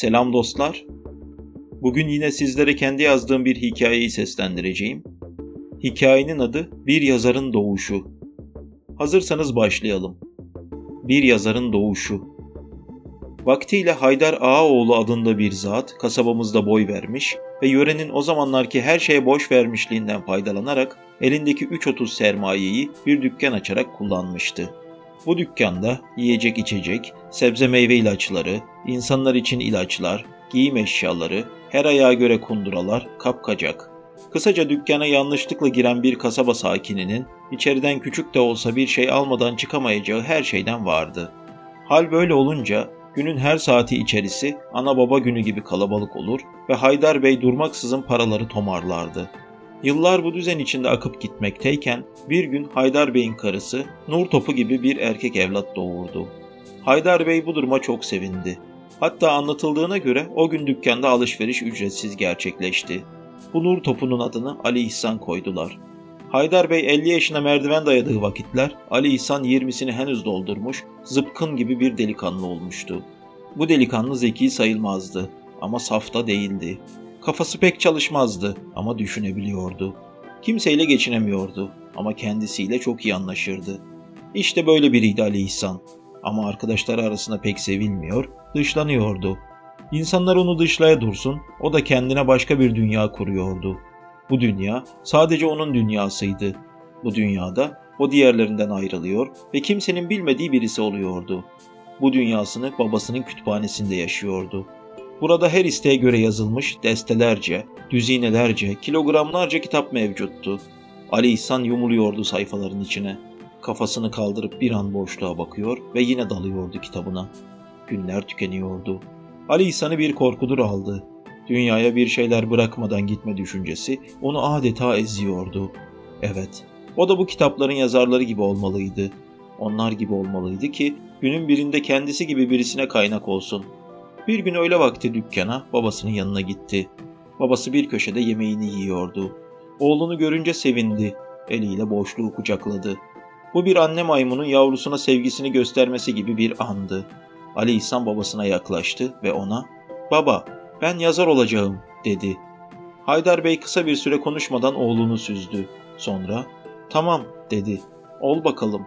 Selam dostlar. Bugün yine sizlere kendi yazdığım bir hikayeyi seslendireceğim. Hikayenin adı Bir Yazarın Doğuşu. Hazırsanız başlayalım. Bir Yazarın Doğuşu. Vaktiyle Haydar Ağaoğlu adında bir zat kasabamızda boy vermiş ve yörenin o zamanlarki her şeye boş vermişliğinden faydalanarak elindeki 3.30 sermayeyi bir dükkan açarak kullanmıştı. Bu dükkanda yiyecek içecek, sebze meyve ilaçları, insanlar için ilaçlar, giyim eşyaları, her ayağa göre kunduralar, kapkacak. Kısaca dükkana yanlışlıkla giren bir kasaba sakininin içeriden küçük de olsa bir şey almadan çıkamayacağı her şeyden vardı. Hal böyle olunca günün her saati içerisi ana baba günü gibi kalabalık olur ve Haydar Bey durmaksızın paraları tomarlardı. Yıllar bu düzen içinde akıp gitmekteyken bir gün Haydar Bey'in karısı Nur Topu gibi bir erkek evlat doğurdu. Haydar Bey bu duruma çok sevindi. Hatta anlatıldığına göre o gün dükkanda alışveriş ücretsiz gerçekleşti. Bu Nur Topu'nun adını Ali İhsan koydular. Haydar Bey 50 yaşına merdiven dayadığı vakitler Ali İhsan 20'sini henüz doldurmuş, zıpkın gibi bir delikanlı olmuştu. Bu delikanlı zeki sayılmazdı ama safta değildi. Kafası pek çalışmazdı ama düşünebiliyordu. Kimseyle geçinemiyordu ama kendisiyle çok iyi anlaşırdı. İşte böyle biriydi Ali İhsan. Ama arkadaşları arasında pek sevilmiyor, dışlanıyordu. İnsanlar onu dışlaya dursun, o da kendine başka bir dünya kuruyordu. Bu dünya sadece onun dünyasıydı. Bu dünyada o diğerlerinden ayrılıyor ve kimsenin bilmediği birisi oluyordu. Bu dünyasını babasının kütüphanesinde yaşıyordu. Burada her isteğe göre yazılmış destelerce, düzinelerce, kilogramlarca kitap mevcuttu. Ali İhsan yumuluyordu sayfaların içine. Kafasını kaldırıp bir an boşluğa bakıyor ve yine dalıyordu kitabına. Günler tükeniyordu. Ali İhsan'ı bir korkudur aldı. Dünyaya bir şeyler bırakmadan gitme düşüncesi onu adeta eziyordu. Evet, o da bu kitapların yazarları gibi olmalıydı. Onlar gibi olmalıydı ki günün birinde kendisi gibi birisine kaynak olsun. Bir gün öğle vakti dükkana babasının yanına gitti. Babası bir köşede yemeğini yiyordu. Oğlunu görünce sevindi. Eliyle boşluğu kucakladı. Bu bir anne maymunun yavrusuna sevgisini göstermesi gibi bir andı. Ali İhsan babasına yaklaştı ve ona ''Baba, ben yazar olacağım.'' dedi. Haydar Bey kısa bir süre konuşmadan oğlunu süzdü. Sonra ''Tamam.'' dedi. ''Ol bakalım.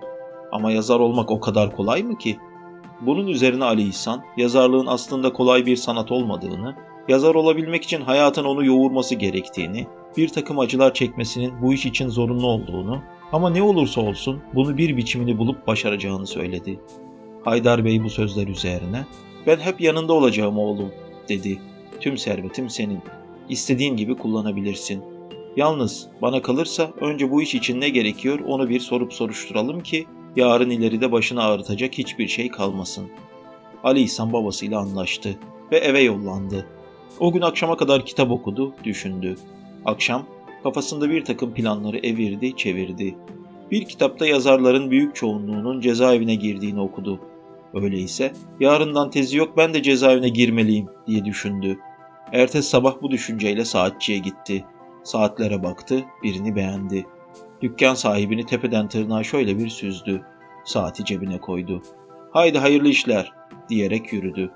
Ama yazar olmak o kadar kolay mı ki?'' Bunun üzerine Ali İhsan, yazarlığın aslında kolay bir sanat olmadığını, yazar olabilmek için hayatın onu yoğurması gerektiğini, bir takım acılar çekmesinin bu iş için zorunlu olduğunu ama ne olursa olsun bunu bir biçimini bulup başaracağını söyledi. Haydar Bey bu sözler üzerine, ben hep yanında olacağım oğlum, dedi. Tüm servetim senin. İstediğin gibi kullanabilirsin. Yalnız bana kalırsa önce bu iş için ne gerekiyor onu bir sorup soruşturalım ki yarın ileride başını ağrıtacak hiçbir şey kalmasın. Ali İhsan babasıyla anlaştı ve eve yollandı. O gün akşama kadar kitap okudu, düşündü. Akşam kafasında bir takım planları evirdi, çevirdi. Bir kitapta yazarların büyük çoğunluğunun cezaevine girdiğini okudu. Öyleyse yarından tezi yok ben de cezaevine girmeliyim diye düşündü. Ertesi sabah bu düşünceyle saatçiye gitti. Saatlere baktı, birini beğendi. Dükkan sahibini tepeden tırnağa şöyle bir süzdü. Saati cebine koydu. Haydi hayırlı işler diyerek yürüdü.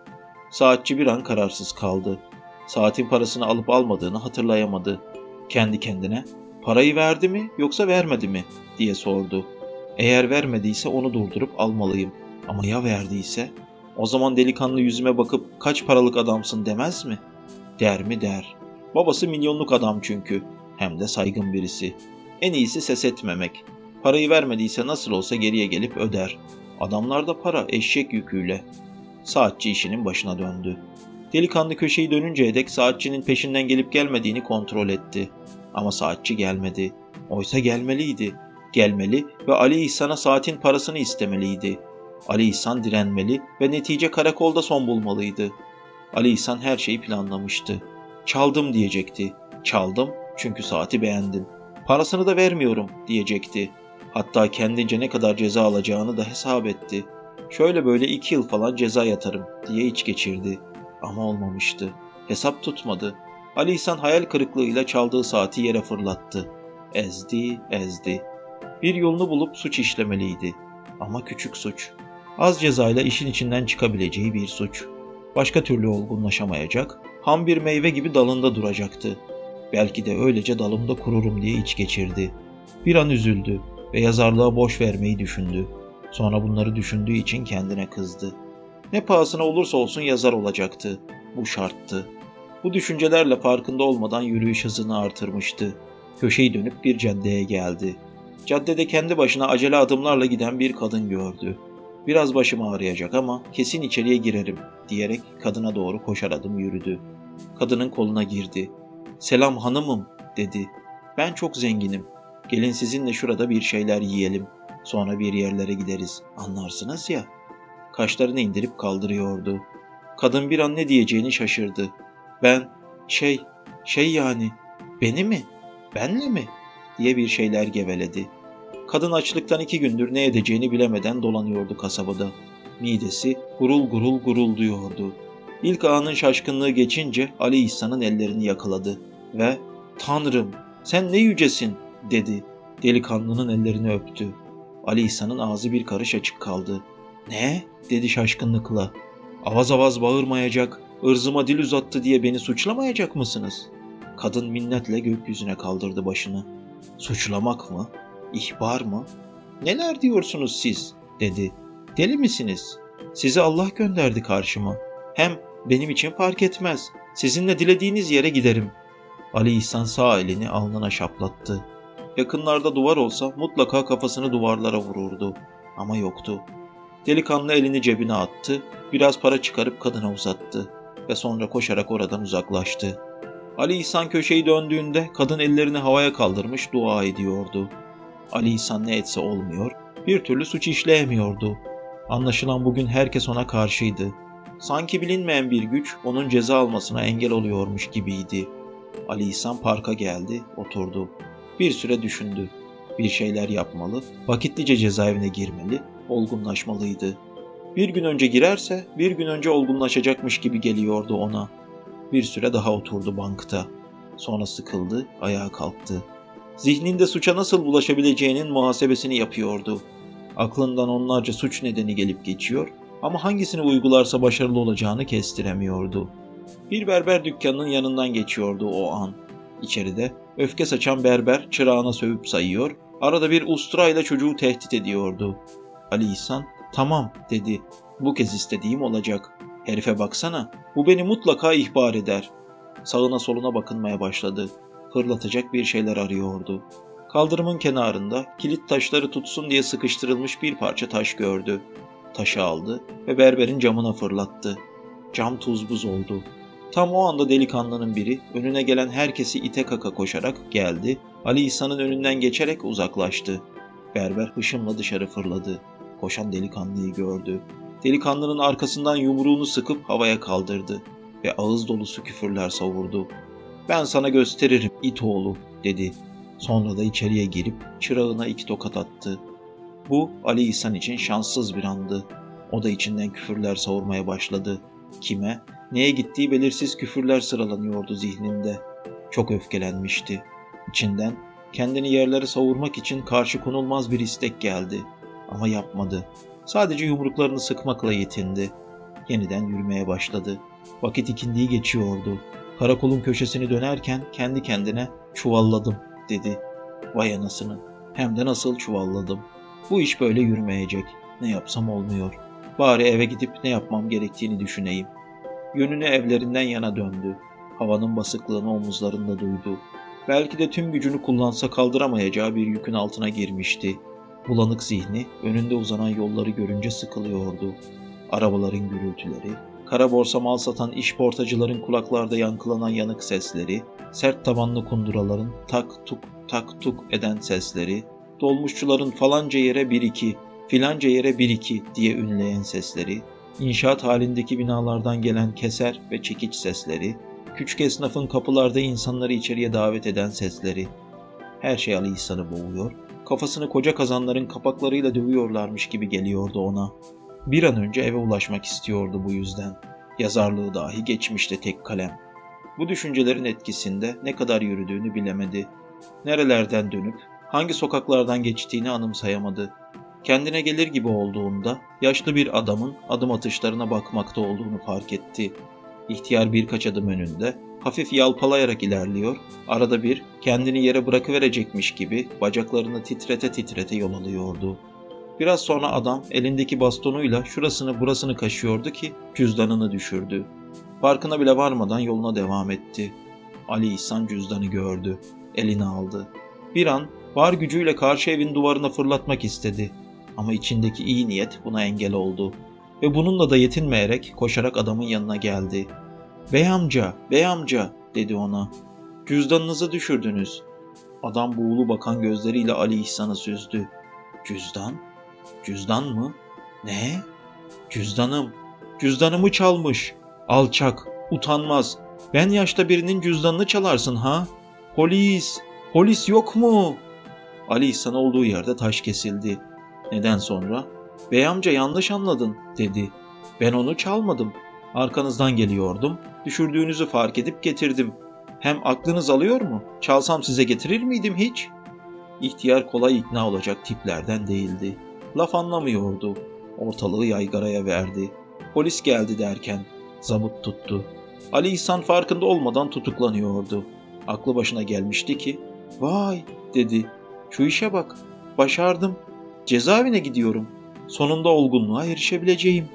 Saatçi bir an kararsız kaldı. Saatin parasını alıp almadığını hatırlayamadı. Kendi kendine parayı verdi mi yoksa vermedi mi diye sordu. Eğer vermediyse onu durdurup almalıyım. Ama ya verdiyse? O zaman delikanlı yüzüme bakıp kaç paralık adamsın demez mi? Der mi der. Babası milyonluk adam çünkü. Hem de saygın birisi. En iyisi ses etmemek. Parayı vermediyse nasıl olsa geriye gelip öder. Adamlarda para eşek yüküyle. Saatçi işinin başına döndü. Delikanlı köşeyi dönünceye dek saatçinin peşinden gelip gelmediğini kontrol etti. Ama saatçi gelmedi. Oysa gelmeliydi. Gelmeli ve Ali İhsan'a saatin parasını istemeliydi. Ali İhsan direnmeli ve netice karakolda son bulmalıydı. Ali İhsan her şeyi planlamıştı. Çaldım diyecekti. Çaldım çünkü saati beğendim. Parasını da vermiyorum diyecekti. Hatta kendince ne kadar ceza alacağını da hesap etti. Şöyle böyle iki yıl falan ceza yatarım diye iç geçirdi. Ama olmamıştı. Hesap tutmadı. Ali İhsan hayal kırıklığıyla çaldığı saati yere fırlattı. Ezdi, ezdi. Bir yolunu bulup suç işlemeliydi. Ama küçük suç. Az cezayla işin içinden çıkabileceği bir suç. Başka türlü olgunlaşamayacak, ham bir meyve gibi dalında duracaktı. Belki de öylece dalımda kururum diye iç geçirdi. Bir an üzüldü ve yazarlığa boş vermeyi düşündü. Sonra bunları düşündüğü için kendine kızdı. Ne pahasına olursa olsun yazar olacaktı. Bu şarttı. Bu düşüncelerle farkında olmadan yürüyüş hızını artırmıştı. Köşeyi dönüp bir caddeye geldi. Caddede kendi başına acele adımlarla giden bir kadın gördü. Biraz başım ağrıyacak ama kesin içeriye girerim diyerek kadına doğru koşar adım yürüdü. Kadının koluna girdi. Selam hanımım dedi. Ben çok zenginim. Gelin sizinle şurada bir şeyler yiyelim. Sonra bir yerlere gideriz. Anlarsınız ya. Kaşlarını indirip kaldırıyordu. Kadın bir an ne diyeceğini şaşırdı. Ben, şey, şey yani, beni mi? Benle mi? diye bir şeyler geveledi. Kadın açlıktan iki gündür ne edeceğini bilemeden dolanıyordu kasabada. Midesi gurul gurul gurulduyordu. İlk anın şaşkınlığı geçince Ali İhsan'ın ellerini yakaladı ve ''Tanrım sen ne yücesin'' dedi. Delikanlının ellerini öptü. Ali İhsan'ın ağzı bir karış açık kaldı. ''Ne?'' dedi şaşkınlıkla. ''Avaz avaz bağırmayacak, ırzıma dil uzattı diye beni suçlamayacak mısınız?'' Kadın minnetle gökyüzüne kaldırdı başını. ''Suçlamak mı? İhbar mı? Neler diyorsunuz siz?'' dedi. ''Deli misiniz? Sizi Allah gönderdi karşıma. Hem benim için fark etmez. Sizinle dilediğiniz yere giderim.'' Ali İhsan sağ elini alnına şaplattı. Yakınlarda duvar olsa mutlaka kafasını duvarlara vururdu. Ama yoktu. Delikanlı elini cebine attı, biraz para çıkarıp kadına uzattı ve sonra koşarak oradan uzaklaştı. Ali İhsan köşeyi döndüğünde kadın ellerini havaya kaldırmış dua ediyordu. Ali İhsan ne etse olmuyor, bir türlü suç işleyemiyordu. Anlaşılan bugün herkes ona karşıydı. Sanki bilinmeyen bir güç onun ceza almasına engel oluyormuş gibiydi. Ali İhsan parka geldi, oturdu. Bir süre düşündü. Bir şeyler yapmalı, vakitlice cezaevine girmeli, olgunlaşmalıydı. Bir gün önce girerse bir gün önce olgunlaşacakmış gibi geliyordu ona. Bir süre daha oturdu bankta. Sonra sıkıldı, ayağa kalktı. Zihninde suça nasıl bulaşabileceğinin muhasebesini yapıyordu. Aklından onlarca suç nedeni gelip geçiyor ama hangisini uygularsa başarılı olacağını kestiremiyordu. Bir berber dükkanının yanından geçiyordu o an. İçeride öfke saçan berber çırağına sövüp sayıyor, arada bir usturayla çocuğu tehdit ediyordu. Ali İhsan, tamam dedi, bu kez istediğim olacak. Herife baksana, bu beni mutlaka ihbar eder. Sağına soluna bakınmaya başladı. Hırlatacak bir şeyler arıyordu. Kaldırımın kenarında kilit taşları tutsun diye sıkıştırılmış bir parça taş gördü. Taşı aldı ve berberin camına fırlattı. Cam tuz buz oldu. Tam o anda delikanlının biri önüne gelen herkesi ite kaka koşarak geldi. Ali İhsan'ın önünden geçerek uzaklaştı. Berber hışımla dışarı fırladı. Koşan delikanlıyı gördü. Delikanlının arkasından yumruğunu sıkıp havaya kaldırdı ve ağız dolusu küfürler savurdu. Ben sana gösteririm it oğlu dedi. Sonra da içeriye girip çırağına iki tokat attı. Bu Ali İhsan için şanssız bir andı. O da içinden küfürler savurmaya başladı. Kime, neye gittiği belirsiz küfürler sıralanıyordu zihninde. Çok öfkelenmişti. İçinden kendini yerlere savurmak için karşı konulmaz bir istek geldi. Ama yapmadı. Sadece yumruklarını sıkmakla yetindi. Yeniden yürümeye başladı. Vakit ikindiği geçiyordu. Karakolun köşesini dönerken kendi kendine çuvalladım dedi. Vay anasını. Hem de nasıl çuvalladım. Bu iş böyle yürümeyecek. Ne yapsam olmuyor. Bari eve gidip ne yapmam gerektiğini düşüneyim. Yönünü evlerinden yana döndü. Havanın basıklığını omuzlarında duydu. Belki de tüm gücünü kullansa kaldıramayacağı bir yükün altına girmişti. Bulanık zihni önünde uzanan yolları görünce sıkılıyordu. Arabaların gürültüleri, kara borsa mal satan iş portacıların kulaklarda yankılanan yanık sesleri, sert tabanlı kunduraların tak tuk tak tuk eden sesleri, dolmuşçuların falanca yere bir iki, filanca yere bir iki diye ünleyen sesleri, inşaat halindeki binalardan gelen keser ve çekiç sesleri, küçük esnafın kapılarda insanları içeriye davet eden sesleri. Her şey Ali İhsan'ı boğuyor, kafasını koca kazanların kapaklarıyla dövüyorlarmış gibi geliyordu ona. Bir an önce eve ulaşmak istiyordu bu yüzden. Yazarlığı dahi geçmişte tek kalem. Bu düşüncelerin etkisinde ne kadar yürüdüğünü bilemedi. Nerelerden dönüp hangi sokaklardan geçtiğini anımsayamadı. Kendine gelir gibi olduğunda yaşlı bir adamın adım atışlarına bakmakta olduğunu fark etti. İhtiyar birkaç adım önünde, hafif yalpalayarak ilerliyor, arada bir kendini yere bırakıverecekmiş gibi bacaklarını titrete titrete yol alıyordu. Biraz sonra adam elindeki bastonuyla şurasını burasını kaşıyordu ki cüzdanını düşürdü. Farkına bile varmadan yoluna devam etti. Ali İhsan cüzdanı gördü. Eline aldı. Bir an var gücüyle karşı evin duvarına fırlatmak istedi. Ama içindeki iyi niyet buna engel oldu. Ve bununla da yetinmeyerek koşarak adamın yanına geldi. Bey amca, bey amca dedi ona. Cüzdanınızı düşürdünüz. Adam buğulu bakan gözleriyle Ali İhsan'ı süzdü. Cüzdan? Cüzdan mı? Ne? Cüzdanım. Cüzdanımı çalmış. Alçak, utanmaz. Ben yaşta birinin cüzdanını çalarsın ha? Polis, polis yok mu? Ali İhsan olduğu yerde taş kesildi. Neden sonra? Bey amca yanlış anladın dedi. Ben onu çalmadım. Arkanızdan geliyordum. Düşürdüğünüzü fark edip getirdim. Hem aklınız alıyor mu? Çalsam size getirir miydim hiç? İhtiyar kolay ikna olacak tiplerden değildi. Laf anlamıyordu. Ortalığı yaygaraya verdi. Polis geldi derken zabıt tuttu. Ali İhsan farkında olmadan tutuklanıyordu. Aklı başına gelmişti ki, "Vay," dedi. "Şu işe bak. Başardım. Cezaevine gidiyorum. Sonunda olgunluğa erişebileceğim."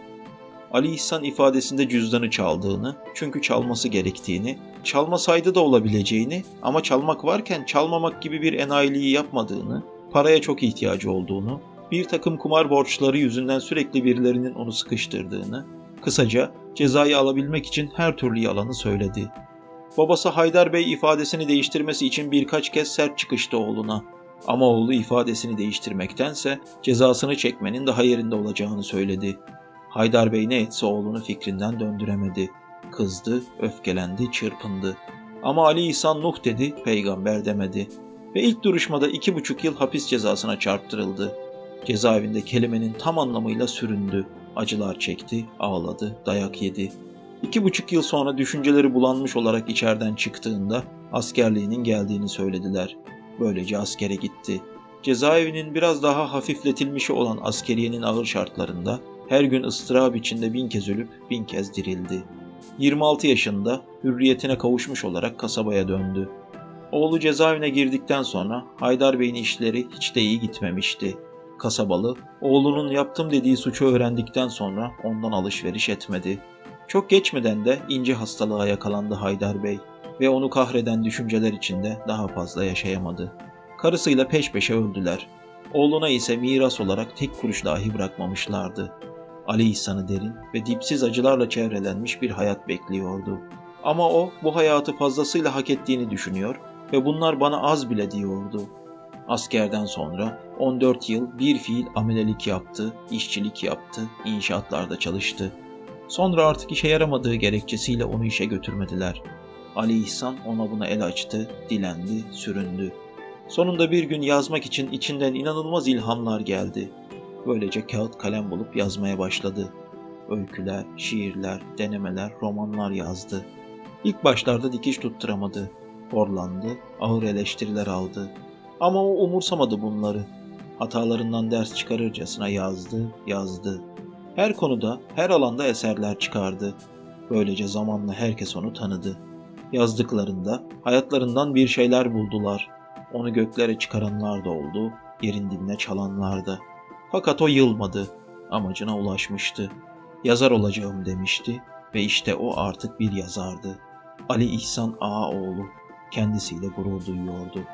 Ali İhsan ifadesinde cüzdanı çaldığını, çünkü çalması gerektiğini, çalmasaydı da olabileceğini ama çalmak varken çalmamak gibi bir enayiliği yapmadığını, paraya çok ihtiyacı olduğunu, bir takım kumar borçları yüzünden sürekli birilerinin onu sıkıştırdığını, kısaca cezayı alabilmek için her türlü yalanı söyledi. Babası Haydar Bey ifadesini değiştirmesi için birkaç kez sert çıkıştı oğluna. Ama oğlu ifadesini değiştirmektense cezasını çekmenin daha yerinde olacağını söyledi. Haydar Bey ne etse oğlunu fikrinden döndüremedi. Kızdı, öfkelendi, çırpındı. Ama Ali İhsan Nuh dedi, peygamber demedi. Ve ilk duruşmada iki buçuk yıl hapis cezasına çarptırıldı. Cezaevinde kelimenin tam anlamıyla süründü. Acılar çekti, ağladı, dayak yedi. İki buçuk yıl sonra düşünceleri bulanmış olarak içeriden çıktığında askerliğinin geldiğini söylediler. Böylece askere gitti. Cezaevinin biraz daha hafifletilmişi olan askeriyenin ağır şartlarında her gün ıstırap içinde bin kez ölüp bin kez dirildi. 26 yaşında hürriyetine kavuşmuş olarak kasabaya döndü. Oğlu cezaevine girdikten sonra Haydar Bey'in işleri hiç de iyi gitmemişti. Kasabalı, oğlunun yaptım dediği suçu öğrendikten sonra ondan alışveriş etmedi. Çok geçmeden de ince hastalığa yakalandı Haydar Bey ve onu kahreden düşünceler içinde daha fazla yaşayamadı. Karısıyla peş peşe öldüler. Oğluna ise miras olarak tek kuruş dahi bırakmamışlardı. Ali İhsan'ı derin ve dipsiz acılarla çevrelenmiş bir hayat bekliyordu. Ama o bu hayatı fazlasıyla hak ettiğini düşünüyor ve bunlar bana az bile diyordu. Askerden sonra 14 yıl bir fiil amelelik yaptı, işçilik yaptı, inşaatlarda çalıştı. Sonra artık işe yaramadığı gerekçesiyle onu işe götürmediler. Ali İhsan ona buna el açtı, dilendi, süründü. Sonunda bir gün yazmak için içinden inanılmaz ilhamlar geldi. Böylece kağıt kalem bulup yazmaya başladı. Öyküler, şiirler, denemeler, romanlar yazdı. İlk başlarda dikiş tutturamadı. Horlandı, ağır eleştiriler aldı. Ama o umursamadı bunları. Hatalarından ders çıkarırcasına yazdı, yazdı. Her konuda, her alanda eserler çıkardı. Böylece zamanla herkes onu tanıdı. Yazdıklarında hayatlarından bir şeyler buldular. Onu göklere çıkaranlar da oldu, yerin dibine çalanlar da. Fakat o yılmadı, amacına ulaşmıştı. Yazar olacağım demişti ve işte o artık bir yazardı. Ali İhsan Ağaoğlu kendisiyle gurur duyuyordu.